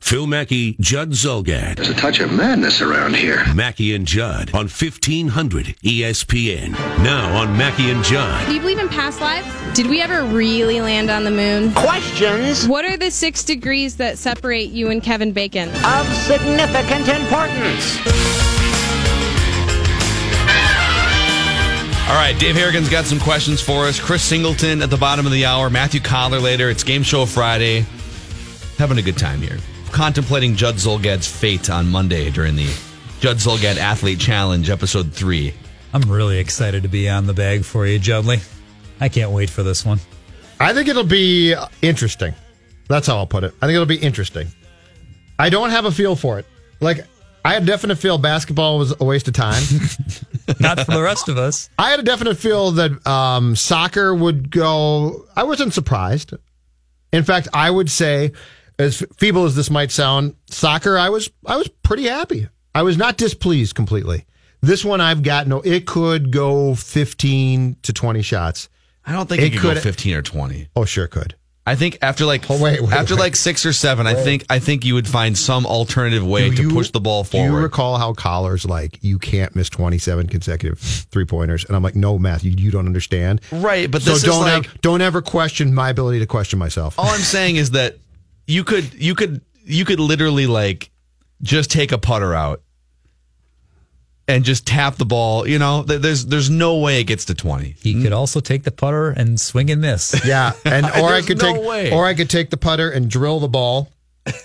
Phil Mackey, Judd Zulgad. There's a touch of madness around here. Mackey and Judd on 1500 ESPN. Now on Mackey and Judd. Do you believe in past lives? Did we ever really land on the moon? Questions What are the six degrees that separate you and Kevin Bacon? of significant importance. All right, Dave Harrigan's got some questions for us. Chris Singleton at the bottom of the hour. Matthew Coller later. It's Game Show Friday. Having a good time here. Contemplating Judd Zulgad's fate on Monday during the Judd Zulgad Athlete Challenge, Episode 3. I'm really excited to be on the bag for you, Judley. I can't wait for this one. I think it'll be interesting. That's how I'll put it. I think it'll be interesting. I don't have a feel for it. Like, I had a definite feel basketball was a waste of time. Not for the rest of us. I had a definite feel that um, soccer would go. I wasn't surprised. In fact, I would say, as feeble as this might sound, soccer. I was I was pretty happy. I was not displeased completely. This one I've got no. It could go fifteen to twenty shots. I don't think It it could, go 15 or 20. Oh, sure could. I think after like Oh, wait, wait, after wait. like 6 or 7, I think I think you would find some alternative way Do to you- push the ball forward. Do you recall how Coller's like, you can't miss 27 consecutive three pointers? And I'm like, no, Matthew, you don't understand. right, but So don't like don't ever question my ability to question myself. all I'm saying is that you could you could you could literally like just take a putter out and just tap the ball. You know, there's there's no way it gets to 20. He could also take the putter and swing and miss. Yeah, and or I could no take way. or I could take the putter and drill the ball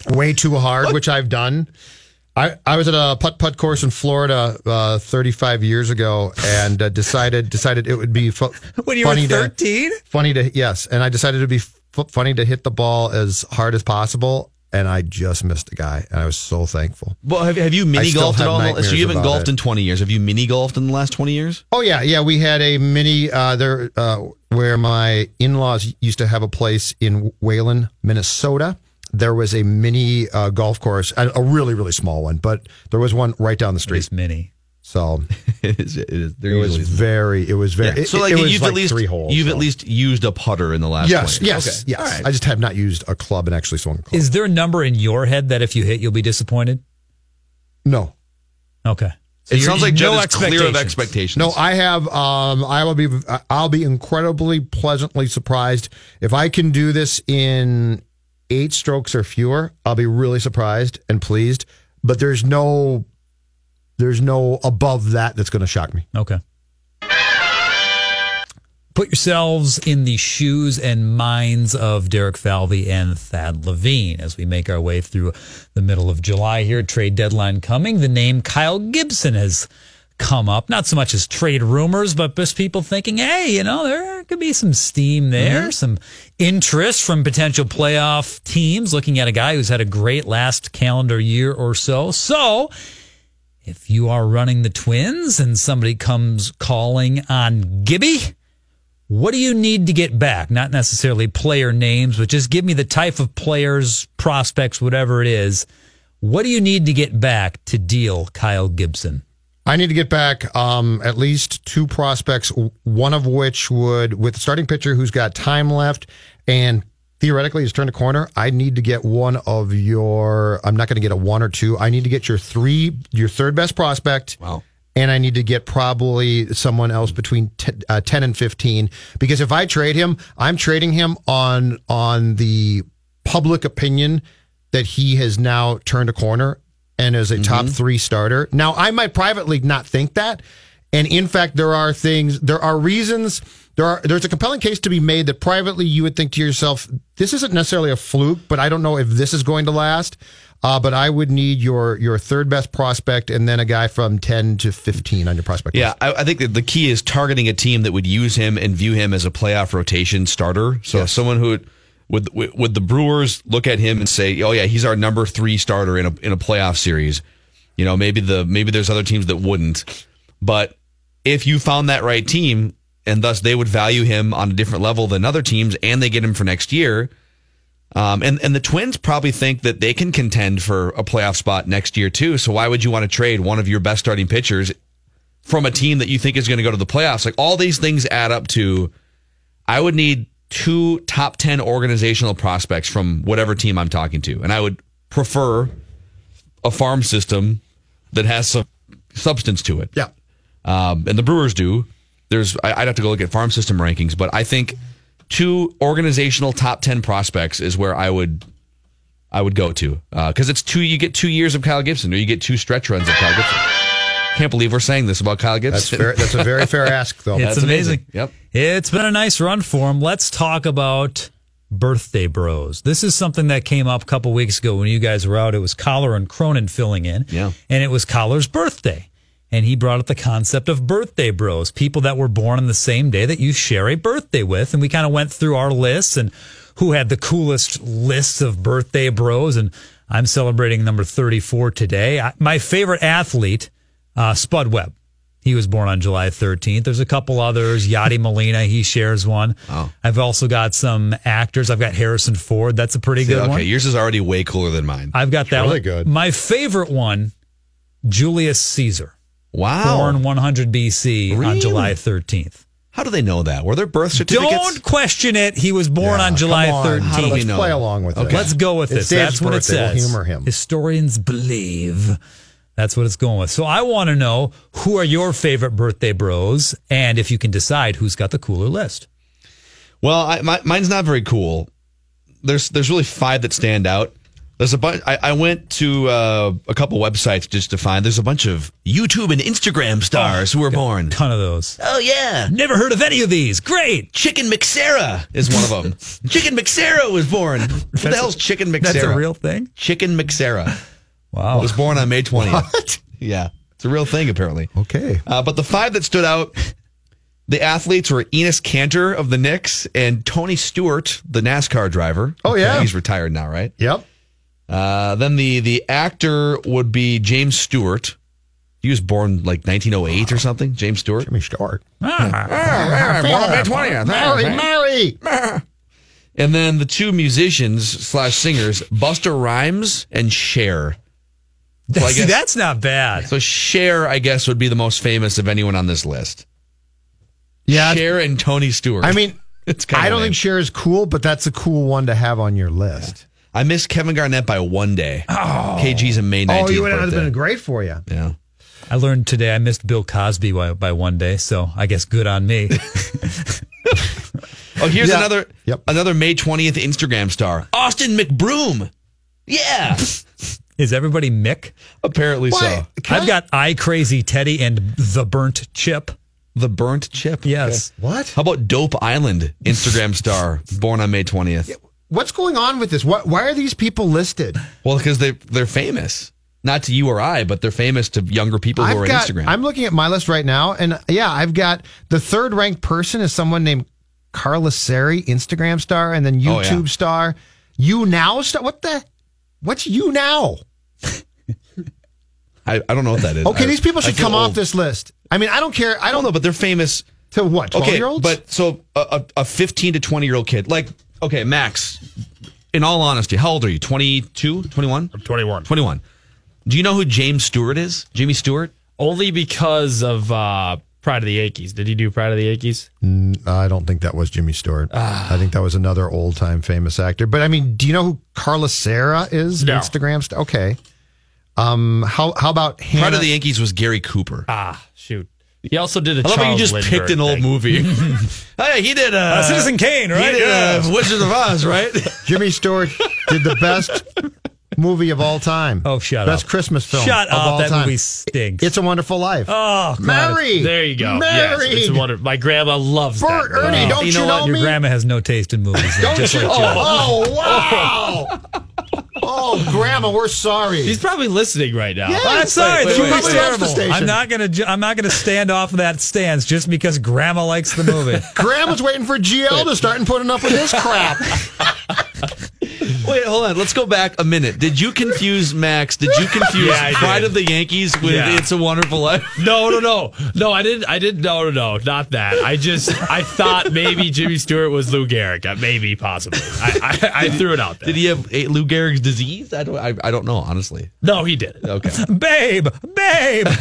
way too hard, which I've done. I, I was at a putt putt course in Florida uh, 35 years ago and uh, decided decided it would be fu- When you funny to 13? funny to yes, and I decided it'd be f- funny to hit the ball as hard as possible, and I just missed a guy, and I was so thankful. Well, have, have you mini golfed at all? So you haven't golfed it. in 20 years. Have you mini golfed in the last 20 years? Oh yeah, yeah. We had a mini uh, there uh, where my in laws used to have a place in Wayland, Minnesota. There was a mini uh, golf course, a, a really really small one, but there was one right down the street. It's mini. So it is. It is. They're it was very, it was very. Yeah. It, So like it was you've like at least three holes. you've so. at least used a putter in the last. yes, 20 yes, Okay. yes. All right. I just have not used a club and actually swung a club. Is there a number in your head that if you hit, you'll be disappointed? no, Okay. So it sounds like no Judd is clear of expectations. expectations. No, I have. Um, I will be. I'll be incredibly pleasantly surprised if I can do this in eight strokes or fewer. I'll be really surprised and pleased. But there's no, there's no above that that's going to shock me. Okay. Put yourselves in the shoes and minds of Derek Falvey and Thad Levine as we make our way through the middle of July here. Trade deadline coming. The name Kyle Gibson has come up. Not so much as trade rumors, but just people thinking, hey, you know, there could be some steam there, mm-hmm. some interest from potential playoff teams looking at a guy who's had a great last calendar year or so. So, if you are running the Twins and somebody comes calling on Gibby, what do you need to get back? Not necessarily player names, but just give me the type of players, prospects, whatever it is. What do you need to get back to deal Kyle Gibson? I need to get back um, at least two prospects, one of which would, with starting pitcher who's got time left and theoretically has turned a corner. I need to get one of your. I'm not going to get a one or two. I need to get your three, your third best prospect. Wow. And I need to get probably someone else between t- uh, ten and fifteen because if I trade him, I'm trading him on on the public opinion that he has now turned a corner and is a Mm-hmm. top three starter. Now, I might privately not think that. And in fact, there are things, there are reasons, there are, there's a compelling case to be made that privately you would think to yourself, this isn't necessarily a fluke, but I don't know if this is going to last. Uh, but I would need your your third best prospect and then a guy from 10 to 15 on your prospect Yeah, list. I, I think that the key is targeting a team that would use him and view him as a playoff rotation starter. So Yes. someone who would, would would would the Brewers look at him and say, "Oh yeah, he's our number three starter in a in a playoff series." You know, maybe the maybe there's other teams that wouldn't, but if you found that right team and thus they would value him on a different level than other teams, and they get him for next year. Um, and and the Twins probably think that they can contend for a playoff spot next year too. So why would you want to trade one of your best starting pitchers from a team that you think is going to go to the playoffs? Like all these things add up to, I would need two top ten organizational prospects from whatever team I'm talking to, and I would prefer a farm system that has some substance to it. Yeah. Um, and the Brewers do. There's I- I'd have to go look at farm system rankings, but I think two organizational top ten prospects is where I would I would go to uh, because it's two. You get two years of Kyle Gibson, or you get two stretch runs of Kyle Gibson. Can't believe we're saying this about Kyle That's Gibson. fair. That's a very fair ask, though. It's That's amazing. amazing. Yep. It's been a nice run for him. Let's talk about birthday bros. This is something that came up a couple weeks ago when you guys were out. It was Coller and Cronin filling in. Yeah. And it was Coller's birthday. And he brought up the concept of birthday bros, people that were born on the same day that you share a birthday with. And we kind of went through our lists and who had the coolest lists of birthday bros. And I'm celebrating number 34 today. I, my favorite athlete, uh, Spud Webb. He was born on July 13th. There's a couple others. Yadi Molina, he shares one. Oh. I've also got some actors. I've got Harrison Ford. That's a pretty good okay, one. yours is already way cooler than mine. I've got that really one. good. My favorite one, Julius Caesar, Wow. born 100 BC on July 13th. How do they know that? Were there birth certificates? Don't question it. He was born Yeah, on July on. 13th. How do Let's know? play along with it. Okay. Let's go with It's this. Dave's That's what it birthday. We'll says. humor him. Historians believe. That's what it's going with. So I want to know who are your favorite birthday bros, and if you can decide who's got the cooler list. Well, I, my, mine's not very cool. There's there's really five that stand out. There's a bunch. I, I went to uh, a couple websites just to find. There's a bunch of YouTube and Instagram stars who were born. Ton of those. Oh yeah, Never heard of any of these. Great. Chicken McSarah is one of them. Chicken McSarah was born. What the hell's Chicken McSarah? That's a real thing. Chicken McSarah Wow. was born on May 20th. Yeah, it's a real thing apparently. Okay. Uh, but the five that stood out, the athletes were Enes Kanter of the Knicks and Tony Stewart, the NASCAR driver. Oh, yeah. he's retired now, right? Yep. Uh, then the the actor would be James Stewart. He was born like 1908 or something. James Stewart. Jimmy Stewart. Mary, Mary, Mary. And then the two musicians slash singers, Busta Rhymes and Cher. So I See, guess- that's not bad. So Cher, I guess, would be the most famous of anyone on this list. Yeah. Cher and Tony Stewart. I mean, It's kinda I don't lame. think Cher is cool, but that's a cool one to have on your list. I missed Kevin Garnett by one day. Oh, KG's a May 19th Oh, you would have been great for you. Yeah. I learned today I missed Bill Cosby by, by one day, so I guess good on me. Oh, here's Yeah. another Yep. another May 20th Instagram star. Austin McBroom. Yeah. Is everybody Mick? Apparently so. Can I've I- got I Crazy Teddy and the Burnt Chip. The burnt chip. Yes. What? How about Dope Island Instagram star born on May 20th? What's going on with this? What? Why are these people listed? Well, because they they're famous. Not to you or I, but they're famous to younger people who are I've on got. Instagram. I'm looking at my list right now, and yeah, I've got the third ranked person is someone named Carla Seri, Instagram star, and then Oh, YouTube yeah. star. You now star. What the? What's you now? I, I don't know what that is. Okay, I- these people should come off this list. I mean, I don't care. I don't know, but they're famous. to what twelve Okay, year olds. but so a, a, a 15 to 20 year old kid, like, okay, Max, in all honesty, how old are you? 22, 21? 21. 21. Do you know who James Stewart is? Jimmy Stewart? Only because of uh, Pride of the Yankees. Did he do Pride of the Yankees? I don't think that was Jimmy Stewart. I think that was another old time famous actor. But I mean, do you know who Carla Sarah is? No. Instagram star. Okay. Um. How How about Hannah? Pride of the Yankees was Gary Cooper. Ah, shoot. He also did a I love how you just Lindbergh picked an old thing. movie. hey, he did uh, Citizen Kane, right? He right? did uh, Yeah. Wizard of Oz, right? Jimmy Stewart did the best movie of all time. Oh, shut Best up. Best Christmas film. Shut of up. all That time. movie stinks. It's a Wonderful Life. oh, God. Mary. There you go. Married. Yes, it's wonderful. My grandma loves Bert, that. Ernie, movie. don't you you know know, what? Your grandma has no taste in movies. Don't just you? like you. Oh, wow. oh, Grandma, we're sorry. She's probably listening right now. Yeah. I'm sorry, Wait, the wait, wait, wait. terrible. The. I'm not gonna. ju- I'm not gonna stand off of that stance just because Grandma likes the movie. Grandma's waiting for GL to start and putting up with this crap. Wait, hold on. Let's go back a minute. Did you confuse Max? Did you confuse Yeah, I Pride did. of the Yankees with Yeah. It's a Wonderful Life? No, no, no, no. I didn't. I didn't. No, no, no. Not that. I just. I thought maybe Jimmy Stewart was Lou Gehrig. Uh, Maybe, possibly. I, I, I threw it out there. Did he have a Lou Gehrig's disease? I don't. I, I don't know honestly. No, he did. Okay. babe, babe.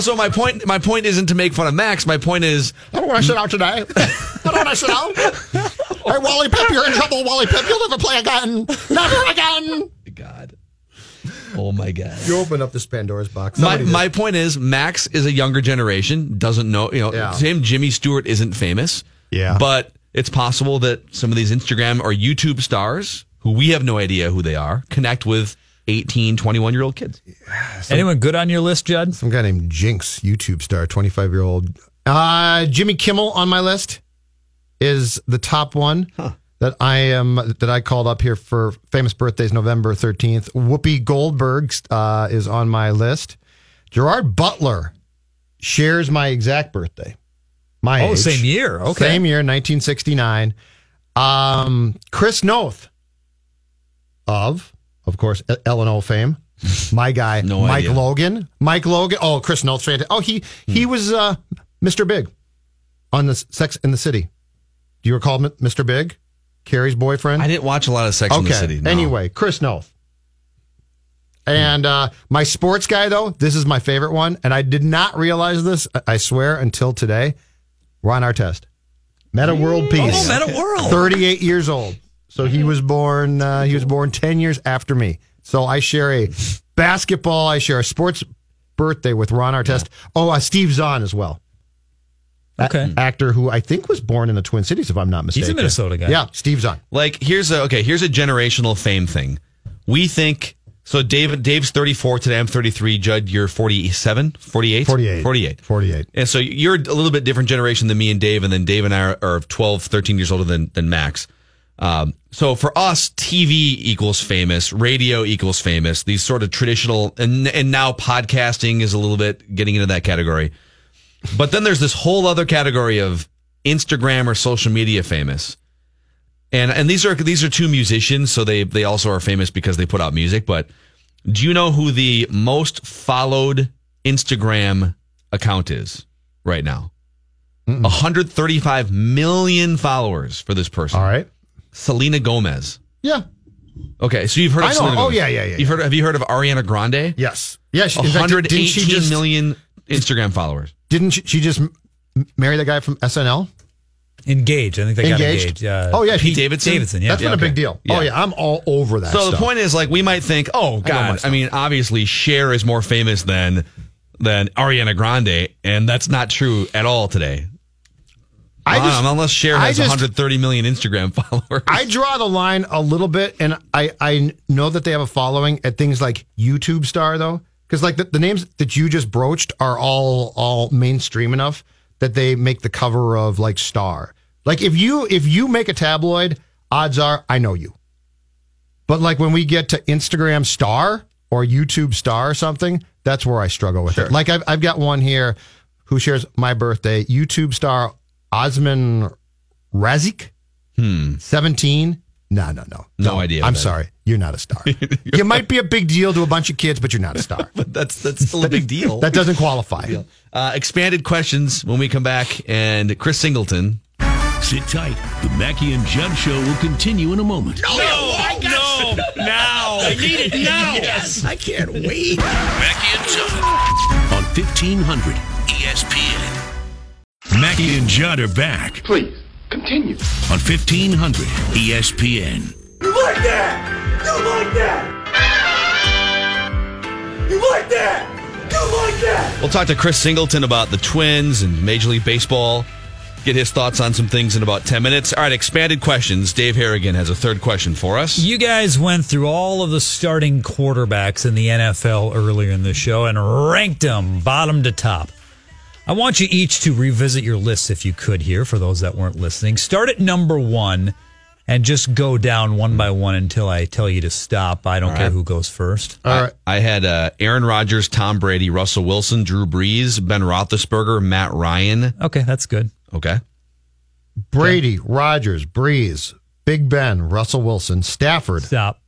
So my point. My point isn't to make fun of Max. My point is I don't want to sit out today. I don't want to sit out. Hey, Wally Pipp, you're in trouble, Wally Pipp. You'll never play again. Never again. God. Oh my God. You open up this Pandora's box. My, my point is Max is a younger generation, doesn't know, you know, Yeah. same Jimmy Stewart isn't famous. Yeah. But it's possible that some of these Instagram or YouTube stars who we have no idea who they are connect with 18, 21 year old kids. Anyone good on your list, Judd? Some guy named Jinx, YouTube star, 25 year old. Uh, Jimmy Kimmel on my list is the top one that I am that I called up here for famous birthdays, November 13th. Whoopi Goldberg uh, is on my list. Gerard Butler shares my exact birthday. My Oh, age. same year. Okay. Same year, 1969. Um, Chris Noth of, of course, L and O fame. My guy, No Mike idea. Logan. Mike Logan. Oh, Chris Noth. fantastic. Oh, he he was uh, Mr. Big on the Sex in the City. Do you recall Mr. Big, Carrie's boyfriend? I didn't watch a lot of Sex in the City. no. Anyway, Chris Noth. And uh, my sports guy, though, this is my favorite one. And I did not realize this, I- swear, until today. Ron Artest. Metta World Peace. Oh, Meta World. 38 years old. So he was born, uh, he was born 10 years after me. So I share a basketball, I share a sports birthday with Ron Artest. Oh, uh, Steve Zahn as well. A- Okay. actor who I think was born in the Twin Cities, if I'm not mistaken. He's a Minnesota guy. Yeah, Steve Zahn. Like here's a okay, here's a generational fame thing. We think so Dave Dave's 34 today, I'm 33, Judd, you're 47, 48? 48. 48. 48. And so you're a little bit different generation than me and Dave, and then Dave and I are, are 12, 13 years older than, than Max. Um, so for us, TV equals famous, radio equals famous, these sort of traditional, and, and now podcasting is a little bit getting into that category. But then there's this whole other category of Instagram or social media famous. And and these are these are two musicians, so they they also are famous because they put out music. But do you know who the most followed Instagram account is right now? 135 million followers for this person. All right. Selena Gomez. Yeah. Okay, so you've heard of I know. Selena Oh, Gomez. yeah, yeah, yeah, You've heard have you heard of Ariana Grande? Yes. Yeah. Fact, didn't 118 she just, million Instagram followers. Didn't she, she just marry the guy from SNL? Engaged. I think they got Engaged? engaged. Uh, oh, yeah. Pete Davidson? Davidson, yeah. That's been a big deal. Oh, yeah. I'm all over that So the point is, like, we might think, oh God, I, stuff. mean, obviously, Cher is more famous than than Ariana Grande, and that's not true at all today. I just- unless Cher I has just- 130 million Instagram followers. I draw the line a little bit, and I, I know that they have a following at things like YouTube star, though. Because, like, the, the names that you just broached are all all mainstream enough that they make the cover of, like, Star. Like, if you if you make a tabloid, odds are I know you. But, like, when we get to Instagram star or YouTube star or something, that's where I struggle with it. Like, I've, I've got one here who shares my birthday, YouTube star Osman Razik. Hmm. 17? No, no, no. No idea I'm that is. sorry. You're not a star. you might be a big deal to a bunch of kids, but you're not a star. but that's that's still a big deal. That doesn't qualify. Uh, expanded questions when we come back, and Chris Singleton. Sit tight. The Mackey and Judd Show will continue in a moment. No, no, now. I need it now. Yes. I can't wait. Mackey and Judd on 1500 ESPN. Mackey and Judd are back Please, continue. on 1500 ESPN. You like that? You like that? You like that? You like that? We'll talk to Chris Singleton about the Twins and Major League Baseball get his thoughts on some things in about 10 minutes. All right, expanded questions. Dave Harrigan has a third question for us. You guys went through all of the starting quarterbacks in the NFL earlier in the show and ranked them bottom to top. I want you each to revisit your lists if you could here for those that weren't listening. Start at number one and just go down one by one until I tell you to stop. I don't All care right. who goes first. All right. I had uh, Aaron Rodgers, Tom Brady, Russell Wilson, Drew Brees, Ben Roethlisberger, Matt Ryan. Okay, that's good. Okay. Brady, Rodgers, Brees, Big Ben, Russell Wilson, Stafford. Stop.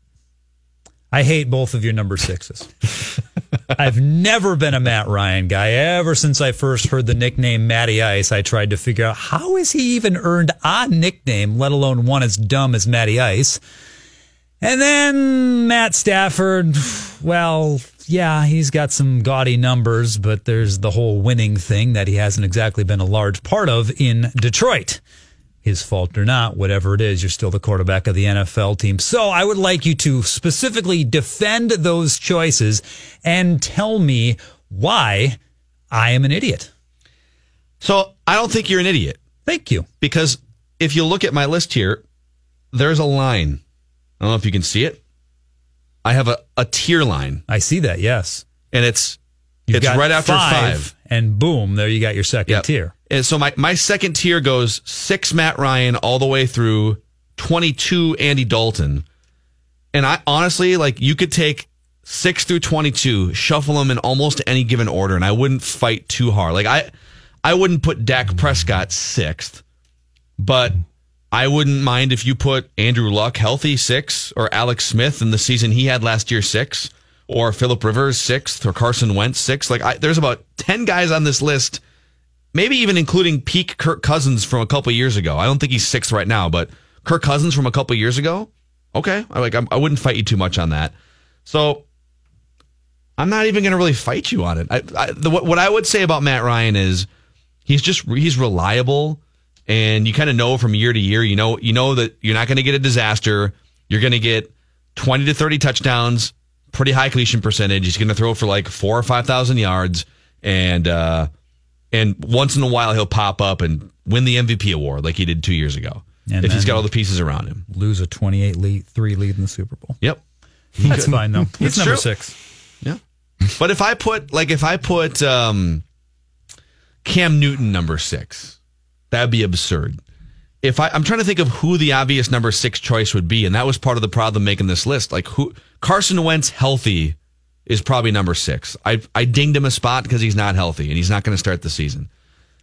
I hate both of your number sixes. I've never been a Matt Ryan guy. Ever since I first heard the nickname Matty Ice, I tried to figure out how is he even earned a nickname, let alone one as dumb as Matty Ice. And then Matt Stafford, well, yeah, he's got some gaudy numbers, but there's the whole winning thing that he hasn't exactly been a large part of in Detroit his fault or not, whatever it is, you're still the quarterback of the NFL team. So I would like you to specifically defend those choices and tell me why I am an idiot. So I don't think you're an idiot. Thank you. Because if you look at my list here, there's a line. I don't know if you can see it. I have a, a tier line. I see that, yes. And it's You've it's right after five. And boom, there you got your second Yep. tier. And so my, my second tier goes six Matt Ryan all the way through 22 Andy Dalton. And I honestly, like, you could take six through 22, shuffle them in almost any given order, and I wouldn't fight too hard. Like, I, I wouldn't put Dak Prescott sixth, but I wouldn't mind if you put Andrew Luck healthy six or Alex Smith in the season he had last year six or Philip Rivers sixth or Carson Wentz sixth. Like, I, there's about 10 guys on this list maybe even including peak Kirk Cousins from a couple years ago. I don't think he's sixth right now, but Kirk Cousins from a couple years ago. Okay, I like I'm, I wouldn't fight you too much on that. So I'm not even going to really fight you on it. I, I, the, what, what I would say about Matt Ryan is he's just he's reliable, and you kind of know from year to year. You know you know that you're not going to get a disaster. You're going to get 20 to 30 touchdowns, pretty high completion percentage. He's going to throw for like four or five thousand yards, and uh, and once in a while he'll pop up and win the MVP award like he did two years ago. And if he's got all the pieces around him. Lose a 28 lead, 3 lead in the Super Bowl. Yep. That's fine, though. He's It's number true. six. Yeah. But if I put like if I put um Cam Newton number six, that'd be absurd. If I I'm trying to think of who the obvious number six choice would be, and that was part of the problem making this list. Like who Carson Wentz healthy is probably number six. I I dinged him a spot because he's not healthy and he's not going to start the season.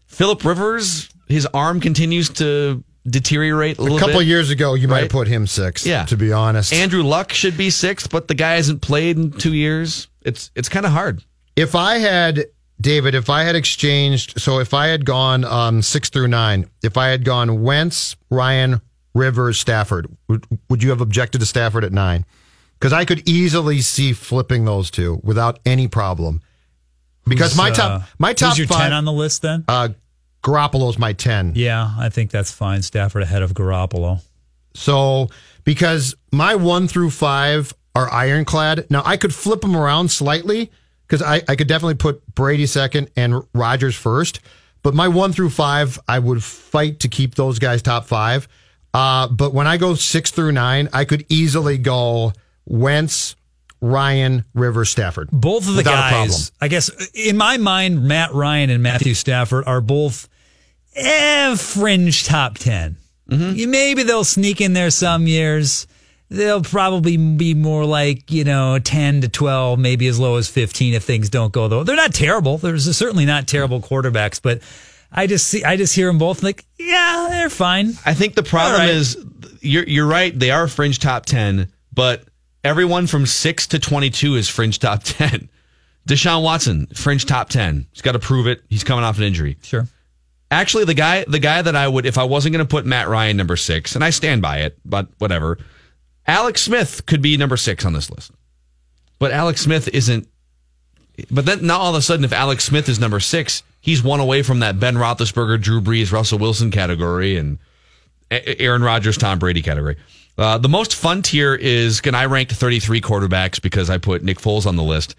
Philip Rivers, his arm continues to deteriorate a little bit. A couple bit. years ago, you might have put him six. Yeah. To be honest. Andrew Luck should be sixth, but the guy hasn't played in two years. It's it's kind of hard. If I had David, if I had exchanged, so if I had gone um, six through nine, if I had gone Wentz, Ryan, Rivers, Stafford, would, would you have objected to Stafford at nine? Because I could easily see flipping those two without any problem. Because Who's, my uh, top, my top your five, 10 on the list then? uh, Garoppolo's my ten. Yeah, I think that's fine. Stafford ahead of Garoppolo. So because my one through five are ironclad. Now I could flip them around slightly because I, I could definitely put Brady second and Rodgers first. But my one through five, I would fight to keep those guys top five. Uh, but when I go six through nine, I could easily go Wentz, Ryan, Rivers, Stafford. Both of the Without a problem. guys, I guess, in my mind, Matt Ryan and Matthew Stafford are both eh, fringe top 10. You- Maybe they'll sneak in there some years. They'll probably be more like, you know, 10 to 12, maybe as low as 15 if things don't go though. They're not terrible. There's certainly not terrible quarterbacks, but I just see, I just hear them both like, yeah, they're fine. I think the problem All right. is you're you're right. They are fringe top ten, but everyone from six to twenty two is fringe top ten. Deshaun Watson, fringe top ten. He's got to prove it. He's coming off an injury. Sure. Actually, the guy the guy that I would if I wasn't going to put Matt Ryan number six, and I stand by it, but whatever. Alex Smith could be number six on this list, but Alex Smith isn't. But then now all of a sudden, if Alex Smith is number six, he's one away from that Ben Roethlisberger, Drew Brees, Russell Wilson category, and Aaron Rodgers, Tom Brady category. Uh, the most fun tier is, and I ranked 33 quarterbacks because I put Nick Foles on the list.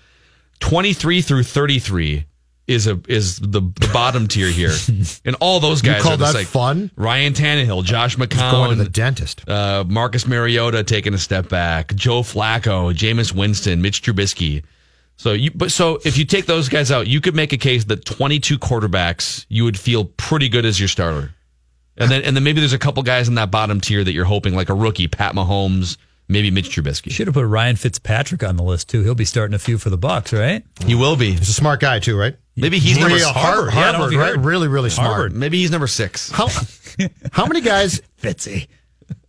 23 through 33 is a is the, the bottom tier here, and all those You guys call are just that like fun? Ryan Tannehill, Josh McCown, Going to the dentist. uh, Marcus Mariota taking a step back, Joe Flacco, Jameis Winston, Mitch Trubisky. So you, but so if you take those guys out, you could make a case that 22 quarterbacks you would feel pretty good as your starter, and then and then maybe there's a couple guys in that bottom tier that you're hoping like a rookie, Pat Mahomes, maybe Mitch Trubisky. Should have put Ryan Fitzpatrick on the list too. He'll be starting a few for the Bucs, right? He will be. He's a smart guy too, right? Maybe he's Really, number a Harvard, Yeah, I Harvard, right? heard. Really, really smart. Harvard. Maybe he's number six. How how many guys Fitzy.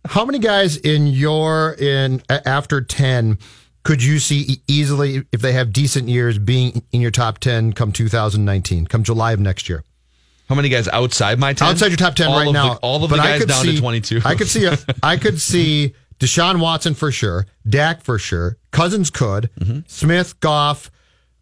how many guys in your in after 10 could you see easily if they have decent years being in your top 10 come 2019 come July of next year How many guys outside my 10? outside your top 10 all right now The, all of but the guys down see, to 22. I could see a I could see Deshaun Watson for sure Dak for sure Cousins could Mm-hmm. Smith Goff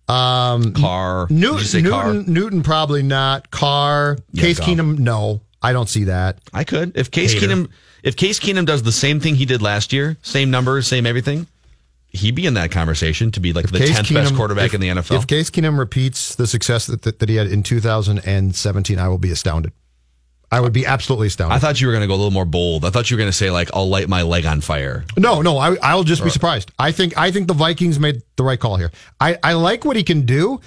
um Carr. Say Newton Carr? Newton, Newton probably not Carr Yeah, Case Goff. Keenum no I don't see that I could. If Case Hater. Keenum if Case Keenum does the same thing he did last year, same numbers, same everything, he'd be in that conversation to be like the Case 10th best quarterback if- in the NFL. If Case Keenum repeats the success that, that, that he had in 2017, I will be astounded. I would be absolutely astounded. I thought you were going to go a little more bold. I thought you were going to say like I'll light my leg on fire. no, no, I, I will just be surprised. I think I think the Vikings made the right call here. I, I like what he can do,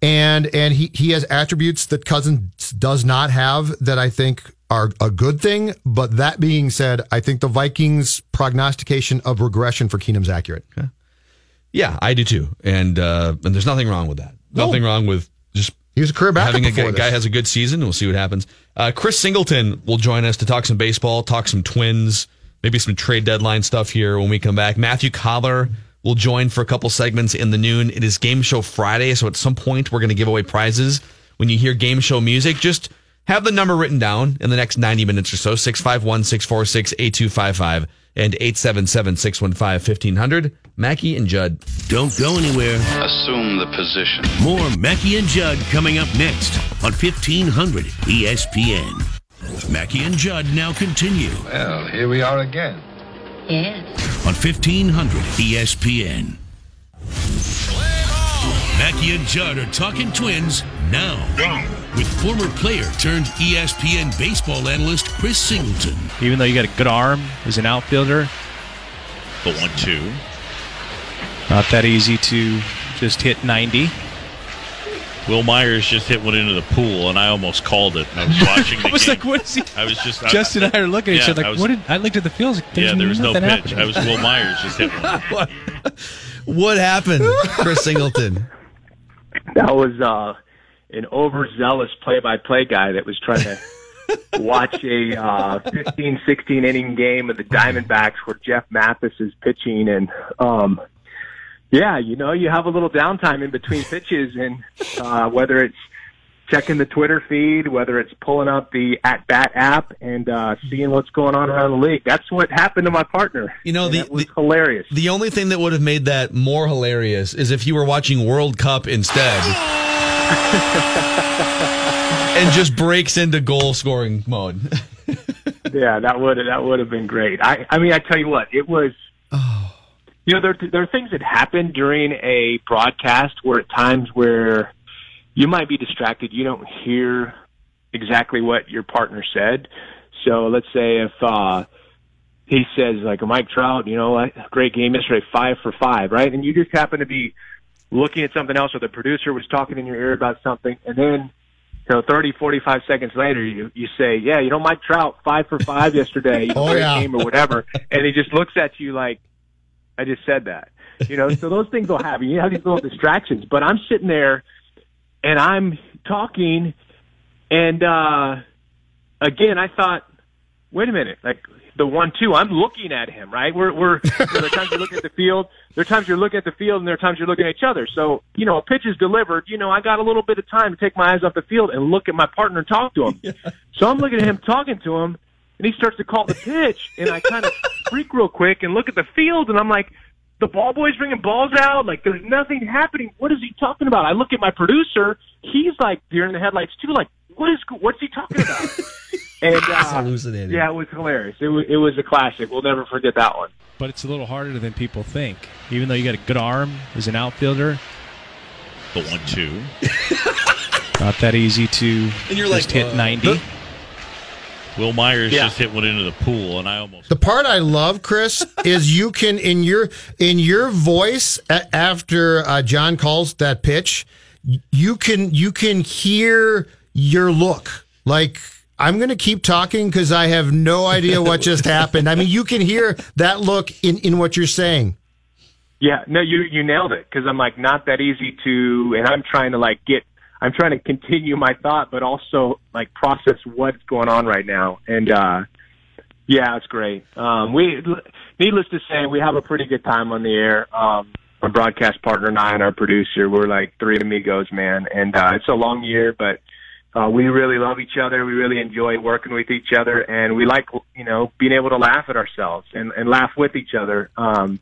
and and he he has attributes that Cousins does not have that I think are a good thing. But that being said, I think the Vikings prognostication of regression for Keenum's accurate. Yeah, I do too. And uh and there's nothing wrong with that. No. Nothing wrong with just He was a career backup having a guy, guy has a good season. We'll see what happens. Uh, Chris Singleton will join us to talk some baseball, talk some Twins, maybe some trade deadline stuff here when we come back. Matthew Coller will join for a couple segments in the noon. It is Game Show Friday, so at some point we're going to give away prizes. When you hear game show music, just have the number written down in the next 90 minutes or so 651 646 8255 and 877 615 1500. Mackey and Judd. Don't go anywhere. Assume the position. More Mackey and Judd coming up next on 1500 ESPN. Mackey and Judd now continue Well, here we are again. Yes. on 1500 ESPN. Mackey and Judd are talking twins now with former player turned ESPN baseball analyst Chris Singleton. Even though you got a good arm as an outfielder, the one-two, not that easy to just hit 90. Wil Myers just hit one into the pool, and I almost called it. I was watching the I was game. like, what is he? I was just Justin and I are looking at each Yeah, other I like, was- what did I looked at the field? I like, Yeah, there was no pitch. happening. I was Wil Myers just hit one. What happened, Chris Singleton? That was uh, an overzealous play-by-play guy that was trying to watch a uh, 15, 16 inning game of the Diamondbacks where Jeff Mathis is pitching, and um, yeah, you know, you have a little downtime in between pitches, and uh, whether it's checking the Twitter feed, whether it's pulling up the at bat app and uh, seeing what's going on around the league. That's what happened to my partner. You know, And the, was the- hilarious. The only thing that would have made that more hilarious is if you were watching World Cup instead. and just breaks into goal scoring mode. yeah, that would that would have been great. I I mean, I tell you what, it was. You know, there there are things that happen during a broadcast where at times where you might be distracted, you don't hear exactly what your partner said. So let's say if uh he says like Mike Trout, you know, great game yesterday, five for five, right? And you just happen to be looking at something else, or the producer was talking in your ear about something, and then you know, 30, 45 seconds later, you, you say, yeah, you know, Mike Trout, five for five yesterday, you know, Oh, yeah. game or whatever. And he just looks at you like, I just said that. You know, so those things will happen. You have these little distractions. But I'm sitting there and I'm talking and, uh, again, I thought, wait a minute, like the one two, I'm looking at him, right? We're we're you know, there are times you're looking at the field, there are times you're looking at the field, and there are times you're looking at each other. So you know, a pitch is delivered. You know, I got a little bit of time to take my eyes off the field and look at my partner and talk to him. So I'm looking at him talking to him, and he starts to call the pitch, and I kind of freak real quick and look at the field, and I'm like. The ball boy's bringing balls out. Like, there's nothing happening. What is he talking about? I look at my producer. He's like deer in the headlights too. Like, what is? What's he talking about? And uh, hallucinating. yeah, it was hilarious. It was, it was a classic. We'll never forget that one. But it's a little harder than people think. Even though you got a good arm as an outfielder, The one-two. Not that easy to And you're just like, hit uh, 90. Wil Myers Yeah. just hit one into the pool, and I almost. The part I love, Chris, is you can in your in your voice a- after uh, John calls that pitch, you can you can hear your look. Like I'm going to keep talking because I have no idea what just happened. I mean, you can hear that look in in what you're saying. Yeah, no, you you nailed it because I'm like not that easy to, and I'm trying to like get, I'm trying to continue my thought, but also like process what's going on right now. And uh yeah, it's great. Um, we, needless to say, we have a pretty good time on the air. Um, my broadcast partner and I and our producer, we're like three amigos, man. And uh, it's a long year, but uh, we really love each other. We really enjoy working with each other, and we like you know being able to laugh at ourselves and, and laugh with each other. Um,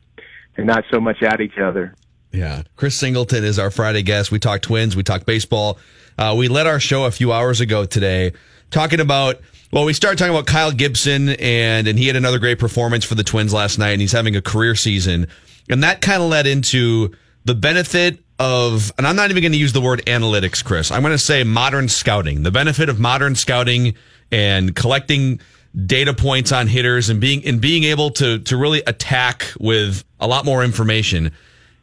and not so much at each other. Yeah. Chris Singleton is our Friday guest. We talk twins, we talk baseball. Uh, we led our show a few hours ago today talking about, well, we started talking about Kyle Gibson and, and he had another great performance for the twins last night and he's having a career season. And that kind of led into the benefit of, and I'm not even going to use the word analytics, Chris. I'm going to say modern scouting, the benefit of modern scouting and collecting data points on hitters and being and being able to to really attack with a lot more information.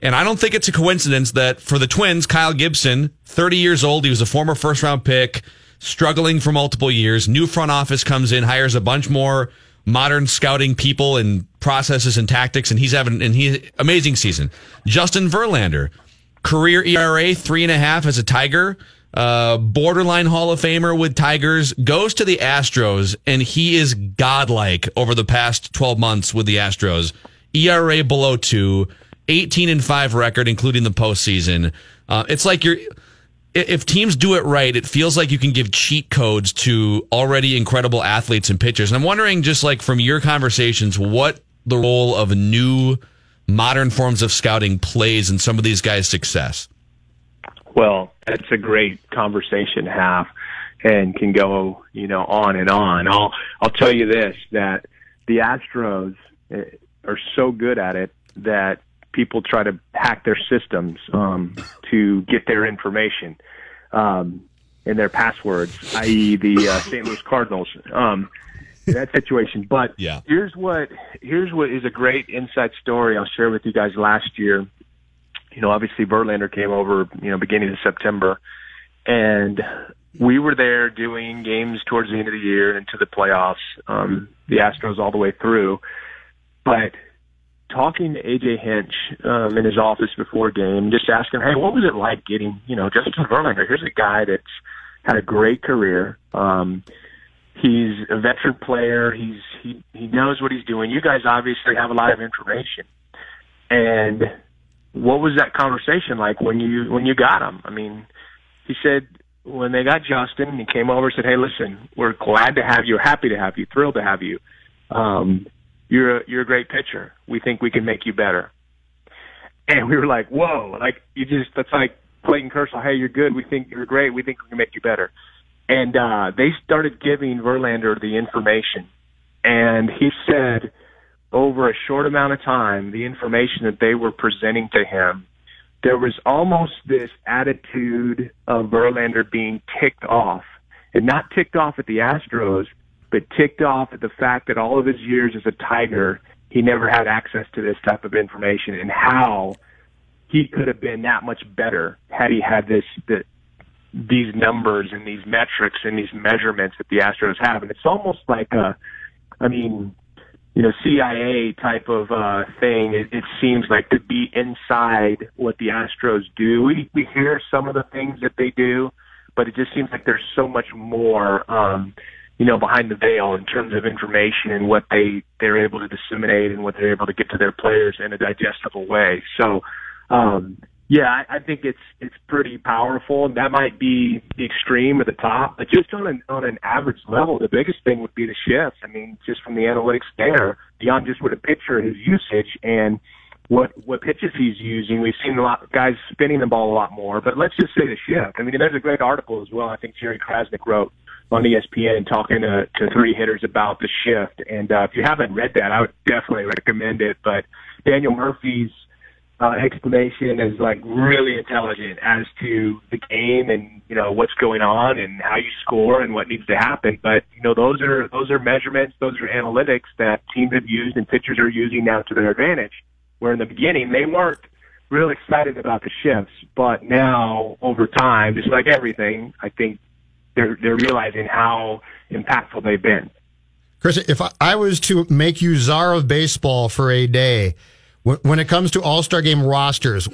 And I don't think it's a coincidence that for the Twins, Kyle Gibson, 30 years old, he was a former first round pick, struggling for multiple years. New front office comes in, hires a bunch more modern scouting people and processes and tactics, and he's having an amazing season. Justin Verlander, career ERA three and a half as a Tiger, uh, borderline Hall of Famer with Tigers, goes to the Astros, and he is godlike over the past 12 months with the Astros. ERA below two, 18 and five record, including the postseason. Uh, it's like you're. If teams do it right, it feels like you can give cheat codes to already incredible athletes and pitchers. And I'm wondering, just like from your conversations, what the role of new modern forms of scouting plays in some of these guys' success. Well, that's a great conversation to have and can go, you know, on and on. I'll I'll tell you this that the Astros eh, are so good at it that people try to hack their systems um, to get their information um, and their passwords, i.e., the uh, St. Louis Cardinals. Um, that situation. But yeah. here's what here's what is a great inside story I'll share with you guys. Last year, you know, obviously Verlander came over, you know, beginning of September, and we were there doing games towards the end of the year into the playoffs. Um, the Astros all the way through, but talking to AJ Hinch um, in his office before game, just asking, hey, what was it like getting, you know, Justin Verlander? Here's a guy that's had a great career. Um, he's a veteran player. He's he he knows what he's doing. You guys obviously have a lot of information. And what was that conversation like when you when you got him? I mean, he said when they got Justin, he came over and said, "Hey, listen, we're glad to have you, happy to have you, thrilled to have you. Um, you're a, you're a great pitcher. We think we can make you better." And we were like, "Whoa!" Like you just that's like Clayton Kershaw. Hey, you're good. We think you're great. We think we can make you better. And uh, they started giving Verlander the information, and he said over a short amount of time, the information that they were presenting to him, there was almost this attitude of Verlander being ticked off, and not ticked off at the Astros, but ticked off at the fact that all of his years as a Tiger, he never had access to this type of information, and how he could have been that much better had he had this these numbers and these metrics and these measurements that the Astros have, and it's almost like a, I mean, you know, CIA type of uh, thing. It, it seems like to be inside what the Astros do. We we hear some of the things that they do, but it just seems like there's so much more, um, you know, behind the veil in terms of information and what they they're able to disseminate and what they're able to get to their players in a digestible way. So, um, yeah, I, I think it's it's pretty powerful. That might be the extreme at the top, but just on an on an average level, the biggest thing would be the shifts. I mean, just from the analytics there, beyond just what a pitcher his usage and what what pitches he's using. We've seen a lot of guys spinning the ball a lot more. But let's just say the shift. I mean, there's a great article as well. I think Jerry Crasnick wrote on ESPN talking to, to three hitters about the shift. And uh, if you haven't read that, I would definitely recommend it. But Daniel Murphy's uh, explanation is like really intelligent as to the game and you know what's going on and how you score and what needs to happen. But you know those are those are measurements, those are analytics that teams have used and pitchers are using now to their advantage. Where in the beginning they weren't real excited about the shifts, but now over time, just like everything, I think they're they're realizing how impactful they've been. Chris, if I was to make you czar of baseball for a day, when it comes to All Star Game rosters,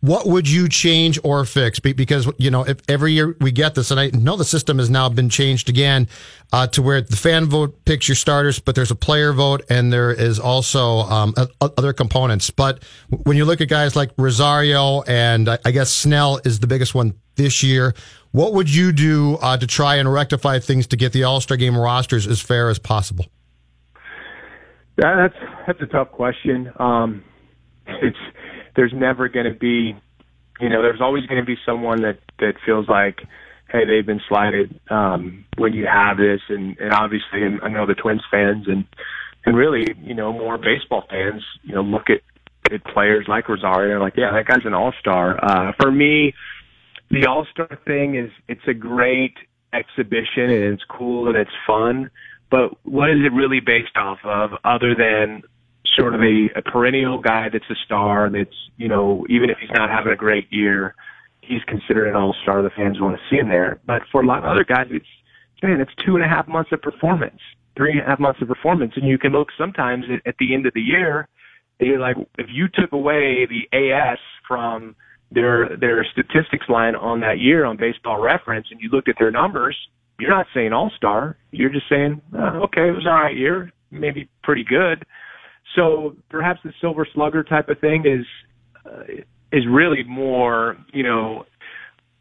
what would you change or fix? Because you know, if every year we get this, and I know the system has now been changed again uh, to where the fan vote picks your starters, but there's a player vote and there is also um, other components. But when you look at guys like Rosario and I guess Snell is the biggest one this year, what would you do uh, to try and rectify things to get the All Star Game rosters as fair as possible? That's that's a tough question. Um, it's there's never going to be, you know, there's always going to be someone that that feels like, hey, they've been slighted um, when you have this, and and obviously, and I know the Twins fans and and really, you know, more baseball fans, you know, look at at players like Rosario, and like, yeah, that guy's an all star. Uh, for me, the all star thing is it's a great exhibition and it's cool and it's fun. But what is it really based off of other than sort of a, a perennial guy that's a star that's, you know, even if he's not having a great year, he's considered an all star. The fans want to see him there. But for a lot of other guys, it's, man, it's two and a half months of performance, three and a half months of performance. And you can look sometimes at, at the end of the year, you're like, if you took away the AS from their, their statistics line on that year on baseball reference and you looked at their numbers, you're not saying all star. You're just saying, oh, okay, it was all right year, maybe pretty good. So perhaps the silver slugger type of thing is uh, is really more, you know,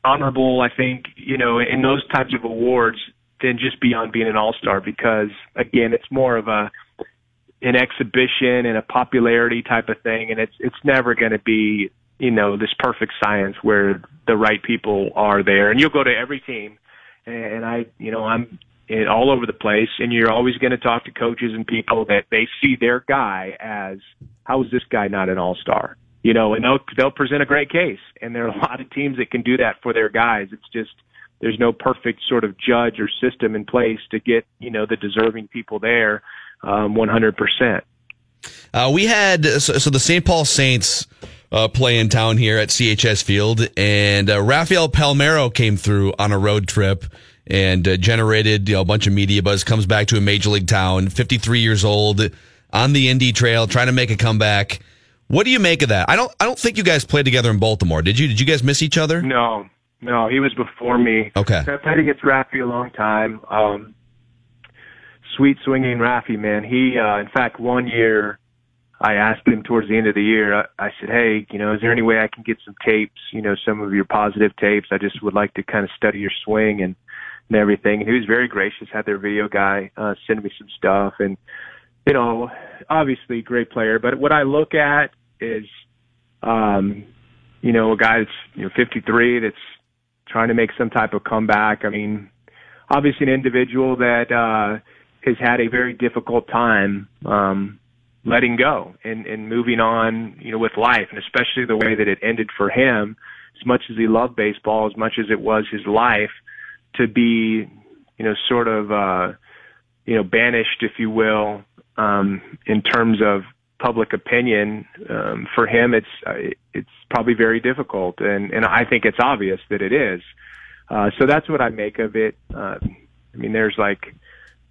honorable. I think you know in those types of awards than just beyond being an all star because again, it's more of a an exhibition and a popularity type of thing, and it's it's never going to be you know this perfect science where the right people are there, and you'll go to every team, and I you know I'm it, all over the place, and you're always going to talk to coaches and people that they see their guy as how is this guy not an all star? You know, and they'll they'll present a great case, and there are a lot of teams that can do that for their guys. It's just there's no perfect sort of judge or system in place to get you know the deserving people there, um, 100%. Uh, we had so, so the St. Paul Saints uh, play in town here at CHS Field, and uh, Rafael Palmeiro came through on a road trip and uh, generated you know, a bunch of media buzz. Comes back to a major league town, 53 years old, on the Indy Trail, trying to make a comeback. What do you make of that? I don't. I don't think you guys played together in Baltimore. Did you? Did you guys miss each other? No, no. He was before me. Okay. I played against Rafi a long time. Um, sweet swinging Rafi, man. He, uh, in fact, one year I asked him towards the end of the year. I, I said, "Hey, you know, is there any way I can get some tapes? You know, some of your positive tapes. I just would like to kind of study your swing and." And everything. He was very gracious, had their video guy uh, send me some stuff. And, you know, obviously great player. But what I look at is, um, you know, a guy that's, you know, 53 that's trying to make some type of comeback. I mean, obviously an individual that, uh, has had a very difficult time, um, letting go and, and moving on, you know, with life and especially the way that it ended for him. As much as he loved baseball, as much as it was his life, to be, you know, sort of, uh, you know, banished, if you will, um, in terms of public opinion. Um, for him, it's uh, it's probably very difficult, and and I think it's obvious that it is. Uh, so that's what I make of it. Uh, I mean, there's like,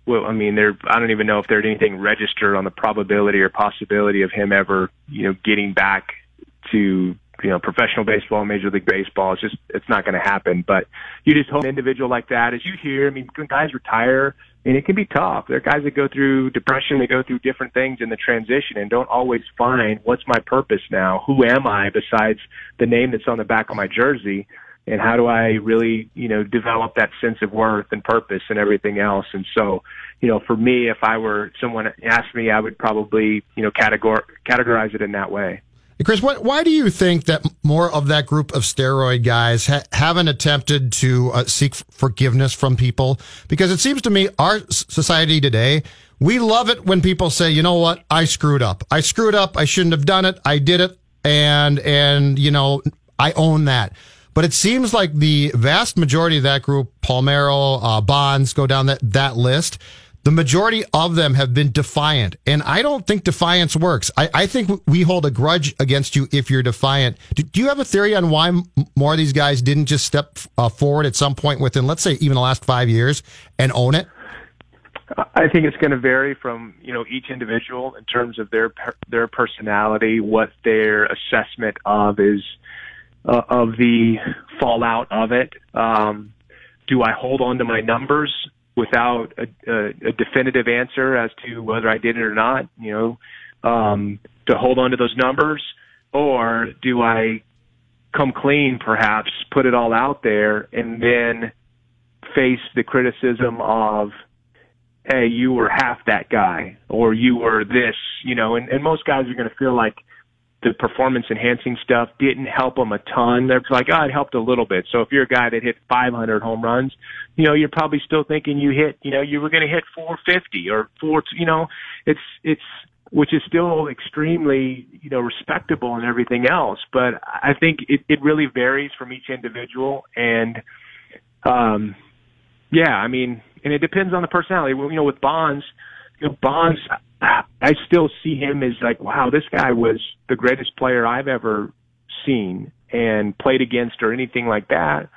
well, I mean, there. I don't even know if there's anything registered on the probability or possibility of him ever, you know, getting back to you know, professional baseball, Major League Baseball. It's just, it's not going to happen. But you just hope an individual like that, as you hear, I mean, guys retire, mean, it can be tough. There are guys that go through depression, they go through different things in the transition and don't always find what's my purpose now? Who am I besides the name that's on the back of my jersey? And how do I really, you know, develop that sense of worth and purpose and everything else? And so, you know, for me, if I were someone asked me, I would probably, you know, categor- categorize it in that way. Chris, what, why do you think that more of that group of steroid guys ha- haven't attempted to uh, seek forgiveness from people? Because it seems to me our society today, we love it when people say, you know what, I screwed up. I screwed up. I shouldn't have done it. I did it. and and you know I own that. But it seems like the vast majority of that group, Palmeiro, uh, Bonds, go down that that list. The majority of them have been defiant, and I don't think defiance works. I, I think we hold a grudge against you if you're defiant. Do, do you have a theory on why m- more of these guys didn't just step uh, forward at some point within, let's say, even the last five years and own it? I think it's going to vary from you know each individual in terms of their their personality, what their assessment of is uh, of the fallout of it. Um, do I hold on to my numbers without a, a, a definitive answer as to whether I did it or not? You know, um, to hold on to those numbers, or do I come clean, perhaps put it all out there, and then face the criticism of hey, you were half that guy, or you were this, you know, and, and most guys are going to feel like the performance enhancing stuff didn't help them a ton. They're like, oh, it helped a little bit. So if you're a guy that hit 500 home runs, you know, you're probably still thinking you hit, you know, you were going to hit 450 or four, you know, it's, it's, which is still extremely, you know, respectable and everything else. But I think it, it really varies from each individual. And, um, yeah, I mean, and it depends on the personality. Well, you know, with Bonds, you know, Bonds, I still see him as like, wow, this guy was the greatest player I've ever seen and played against or anything like that.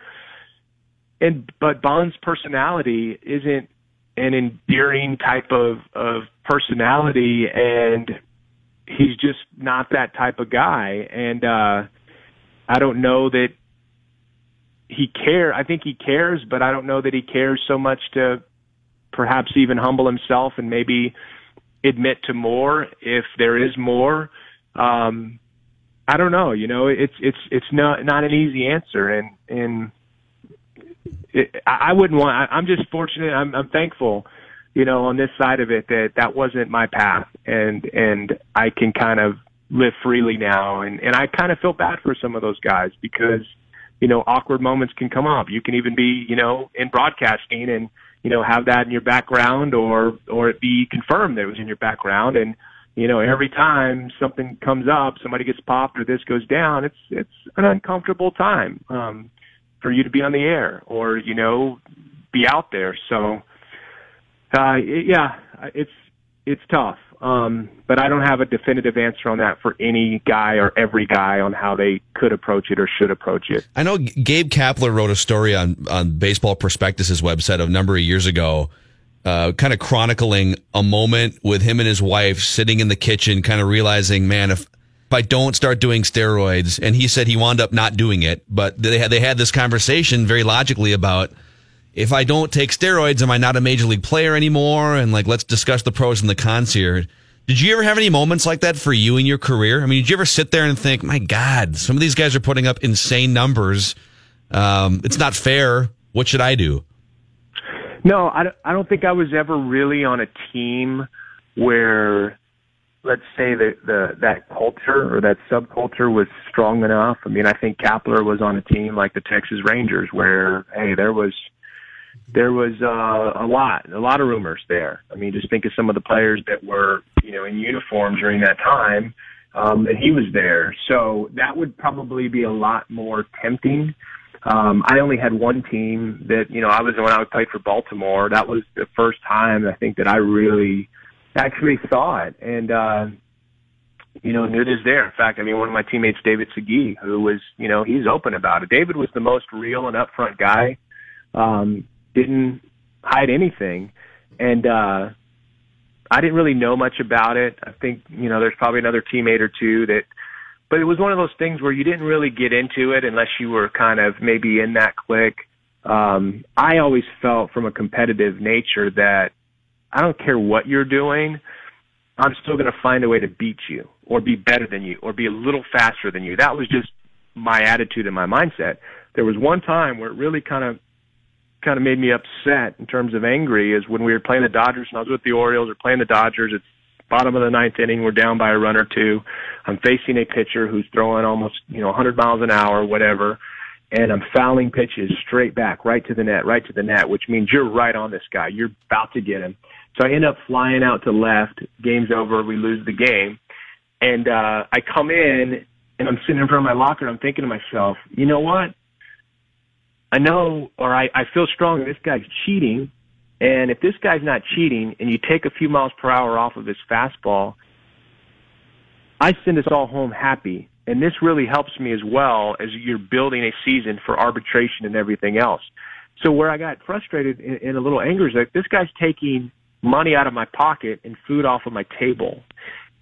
And but Bonds' personality isn't an endearing type of of personality, and he's just not that type of guy. And uh I don't know that he care. I think he cares, but I don't know that he cares so much to perhaps even humble himself and maybe admit to more if there is more. Um, I don't know. You know, it's it's it's not not an easy answer, and and it, I wouldn't want. I, I'm just fortunate. I'm, I'm thankful, you know, on this side of it that that wasn't my path, and and I can kind of live freely now, and and I kind of feel bad for some of those guys because you know awkward moments can come up. You can even be you know in broadcasting and you know have that in your background or or it be confirmed that it was in your background. And you know every time something comes up somebody gets popped or this goes down it's it's an uncomfortable time um for you to be on the air or you know be out there. So uh yeah it's it's tough um, but I don't have a definitive answer on that for any guy or every guy on how they could approach it or should approach it. I know Gabe Kapler wrote a story on on Baseball Prospectus's website a number of years ago, uh, kind of chronicling a moment with him and his wife sitting in the kitchen, kind of realizing, man, if if I don't start doing steroids, and he said he wound up not doing it, but they had they had this conversation very logically about if I don't take steroids, am I not a major league player anymore? And like, let's discuss the pros and the cons here. Did you ever have any moments like that for you in your career? I mean, did you ever sit there and think, my God, some of these guys are putting up insane numbers. Um, it's not fair. What should I do? No, I I don't think I was ever really on a team where, let's say that the that culture or that subculture was strong enough. I mean, I think Kapler was on a team like the Texas Rangers where, hey, there was there was uh, a lot, a lot of rumors there. I mean, just think of some of the players that were, you know, in uniform during that time, um, and he was there. So that would probably be a lot more tempting. Um, I only had one team that, you know, I was when I played for Baltimore. That was the first time I think that I really actually saw it, and uh, you know, knew it is there. In fact, I mean, one of my teammates, David Segui, who was, you know, he's open about it. David was the most real and upfront guy. Um, didn't hide anything. And uh I didn't really know much about it. I think, you know, there's probably another teammate or two that but it was one of those things where you didn't really get into it unless you were kind of maybe in that clique. Um I always felt from a competitive nature that I don't care what you're doing, I'm still going to find a way to beat you or be better than you or be a little faster than you. That was just my attitude and my mindset. There was one time where it really kind of kind of made me upset in terms of angry is when we were playing the Dodgers and I was with the Orioles or playing the Dodgers. It's bottom of the ninth inning. We're down by a run or two. I'm facing a pitcher who's throwing almost, you know, 100 miles an hour, whatever. And I'm fouling pitches straight back, right to the net, right to the net, which means you're right on this guy. You're about to get him. So I end up flying out to left. Game's over. We lose the game. And, uh, I come in and I'm sitting in front of my locker and I'm thinking to myself, you know what? I know, or I, I feel strong this guy's cheating. And if this guy's not cheating and you take a few miles per hour off of his fastball, I send us all home happy. And this really helps me as well as you're building a season for arbitration and everything else. So where I got frustrated and, a little angry is like this guy's taking money out of my pocket and food off of my table.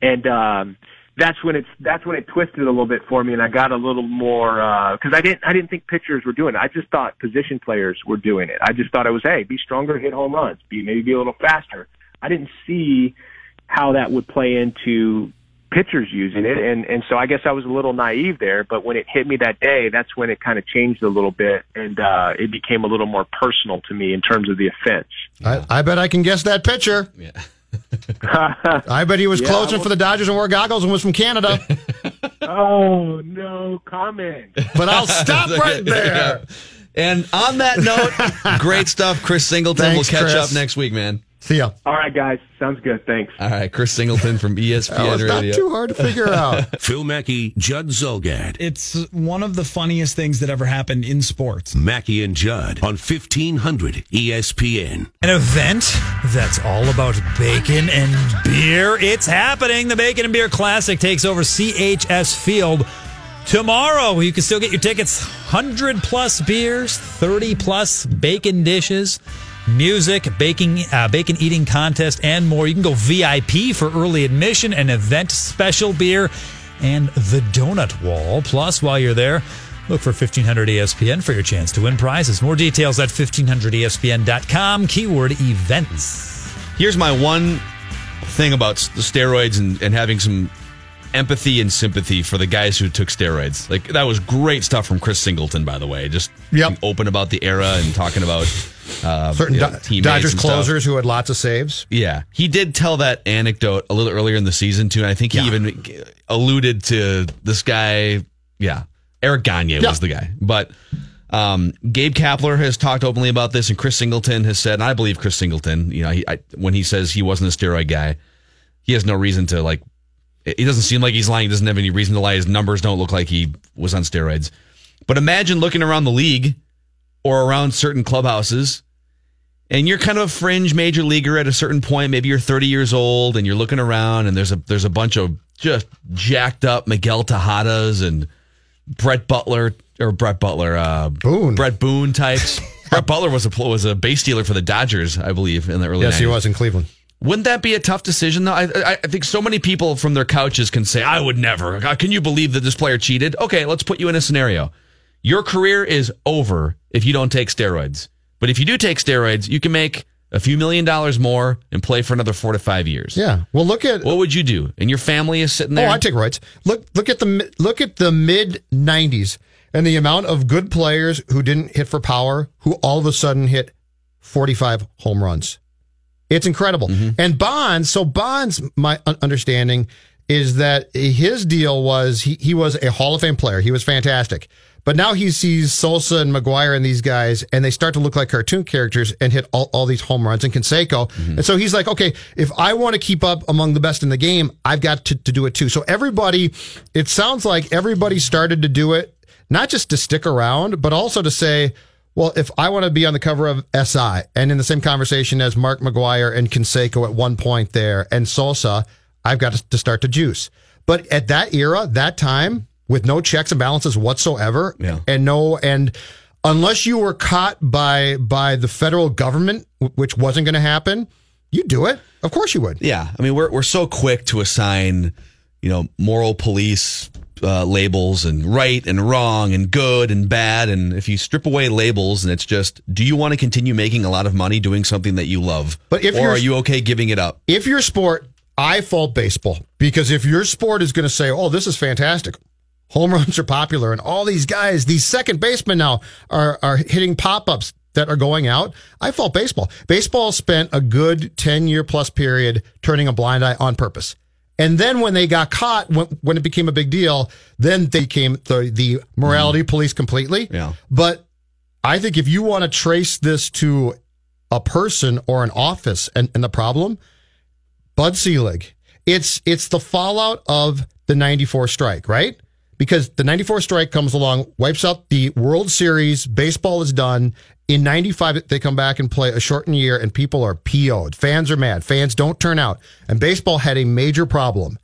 And, um, that's when it's that's when it twisted a little bit for me, and I got a little more because I didn't I didn't think pitchers were doing it. I just thought position players were doing it. I just thought it was hey, be stronger, hit home runs, be maybe be a little faster. I didn't see how that would play into pitchers using it, and and so I guess I was a little naive there. But when it hit me that day, that's when it kind of changed a little bit, and uh, it became a little more personal to me in terms of the offense. I, I bet I can guess that pitcher. Yeah. I bet he was Yeah, closing well- for the Dodgers and wore goggles and was from Canada. oh no comment. But I'll stop right there. And on that note, great stuff, Chris Singleton. Thanks, we'll catch Chris. up next week, man. See ya. All right, guys, sounds good. Thanks. All right, Chris Singleton from ESPN That was not Radio. too hard to figure out. Phil Mackey, Judd Zulgad. It's one of the funniest things that ever happened in sports. Mackey and Judd on E 1500 ESPN. An event that's all about bacon and beer. It's happening. The Bacon and Beer Classic takes over CHS Field tomorrow. You can still get your tickets 100 plus beers, 30 plus bacon dishes. Music, baking, uh, bacon eating contest, and more. You can go VIP for early admission, an event special beer, and the donut wall. Plus, while you're there, look for 1500 ESPN for your chance to win prizes. More details at 1500ESPN.com, keyword events. Here's my one thing about the steroids and, and having some empathy and sympathy for the guys who took steroids. Like that was great stuff from Chris Singleton, by the way. Just being open about the era and talking about uh, Certain you know, Do- Dodgers stuff. closers who had lots of saves. Yeah, he did tell that anecdote a little earlier in the season too, and I think he even alluded to this guy. Yeah, Eric Gagne Yeah. was the guy, but um, Gabe Kapler has talked openly about this, and Chris Singleton has said, and I believe Chris Singleton. You know, he, I, when he says he wasn't a steroid guy, he has no reason to like. It doesn't seem like he's lying. He doesn't have any reason to lie. His numbers don't look like he was on steroids. But imagine looking around the league or around certain clubhouses and you're kind of a fringe major leaguer at a certain point. Maybe you're 30 years old and you're looking around and there's a there's a bunch of just jacked up Miguel Tejadas and Brett Butler or Brett Butler, uh, Boone, Bret Boone types. Brett Butler was a was a base dealer for the Dodgers, I believe, in the early. Yes, he was in Cleveland. Wouldn't that be a tough decision though? I, I, I think so many people from their couches can say, "I would never." Uh, can you believe that this player cheated? Okay, let's put you in a scenario. Your career is over if you don't take steroids. But if you do take steroids, you can make a few million dollars more and play for another four to five years. Yeah. Well, look at what would you do? And your family is sitting there. Oh, I take rights. Look, look at the look at the mid '90s and the amount of good players who didn't hit for power, who all of a sudden hit 45 home runs. It's incredible. Mm-hmm. And Bonds, so Bonds, my understanding is that his deal was he, he was a Hall of Fame player. He was fantastic. But now he sees Sosa and McGwire and these guys, and they start to look like cartoon characters and hit all, all these home runs and Canseco. Mm-hmm. And so he's like, okay, if I want to keep up among the best in the game, I've got to, to do it too. So everybody, it sounds like everybody started to do it, not just to stick around, but also to say, well, if I want to be on the cover of SI and in the same conversation as Mark McGwire and Canseco at one point there and Sosa, I've got to start to juice. But at that era, that time, with no checks and balances whatsoever, Yeah. and no, and unless you were caught by by the federal government, which wasn't going to happen, you do it. Of course you would. Yeah, I mean we're we're so quick to assign, you know, moral police uh, labels and right and wrong and good and bad, and if you strip away labels and it's just, do you want to continue making a lot of money doing something that you love, But if or are you okay giving it up? If your sport, I fault baseball because if your sport is going to say, "Oh, this is fantastic," home runs are popular, and all these guys, these second basemen now are are hitting pop ups that are going out. I fault baseball. Baseball spent a good ten year plus period turning a blind eye on purpose. And then when they got caught, when, when it became a big deal, then they came the, the morality mm. police completely. Yeah. But I think if you want to trace this to a person or an office and, and the problem, Bud Selig, it's it's the fallout of the 94 strike, right? Because the 94 strike comes along, wipes out the World Series, baseball is done. In 95, they come back and play a shortened year, and people are PO'd. Fans are mad. Fans don't turn out. And baseball had a major problem.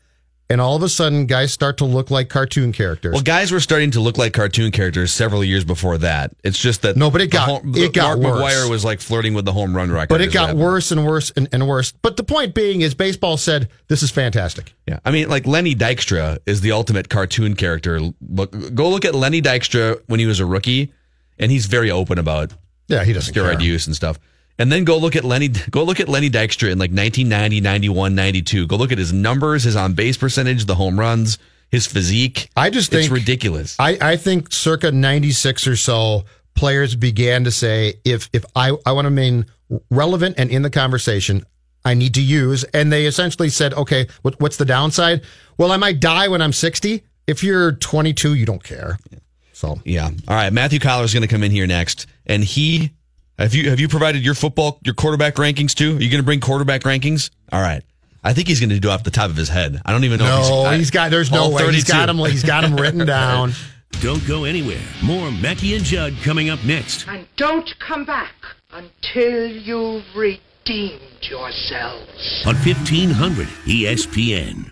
And all of a sudden, guys start to look like cartoon characters. Well, guys were starting to look like cartoon characters several years before that. It's just that No, but it got- home- it got Mark worse. McGwire was like flirting with the home run record. but it got worse and worse and, and worse. But the point being is, baseball said, this is fantastic. Yeah, I mean, like Lenny Dykstra is the ultimate cartoon character. Look, go look at Lenny Dykstra when he was a rookie, and he's very open about Yeah, he doesn't steroid care. use and stuff. And then go look at Lenny. Go look at Lenny Dykstra in like 1990, 91, 92. Go look at his numbers, his on base percentage, the home runs, his physique. I just think it's ridiculous. I, I think circa 96 or so, players began to say, if if I, I want to remain relevant and in the conversation, I need to use. And they essentially said, okay, what, what's the downside? Well, I might die when I'm 60. If you're 22, you don't care. So Yeah. All right. Matthew Coller is going to come in here next, and he have you have you provided your football your quarterback rankings too? Are you going to bring quarterback rankings? All right. I think he's going to do it off the top of his head. I don't even know. if no, I- he's got. There's no all way. He's got him. He's got him written down. Don't go anywhere. More Mackey and Judd coming up next. And don't come back until you've redeemed yourselves. on 1500 ESPN.